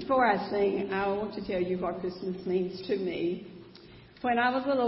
Before I sing, I want to tell you what Christmas means to me. When I was a little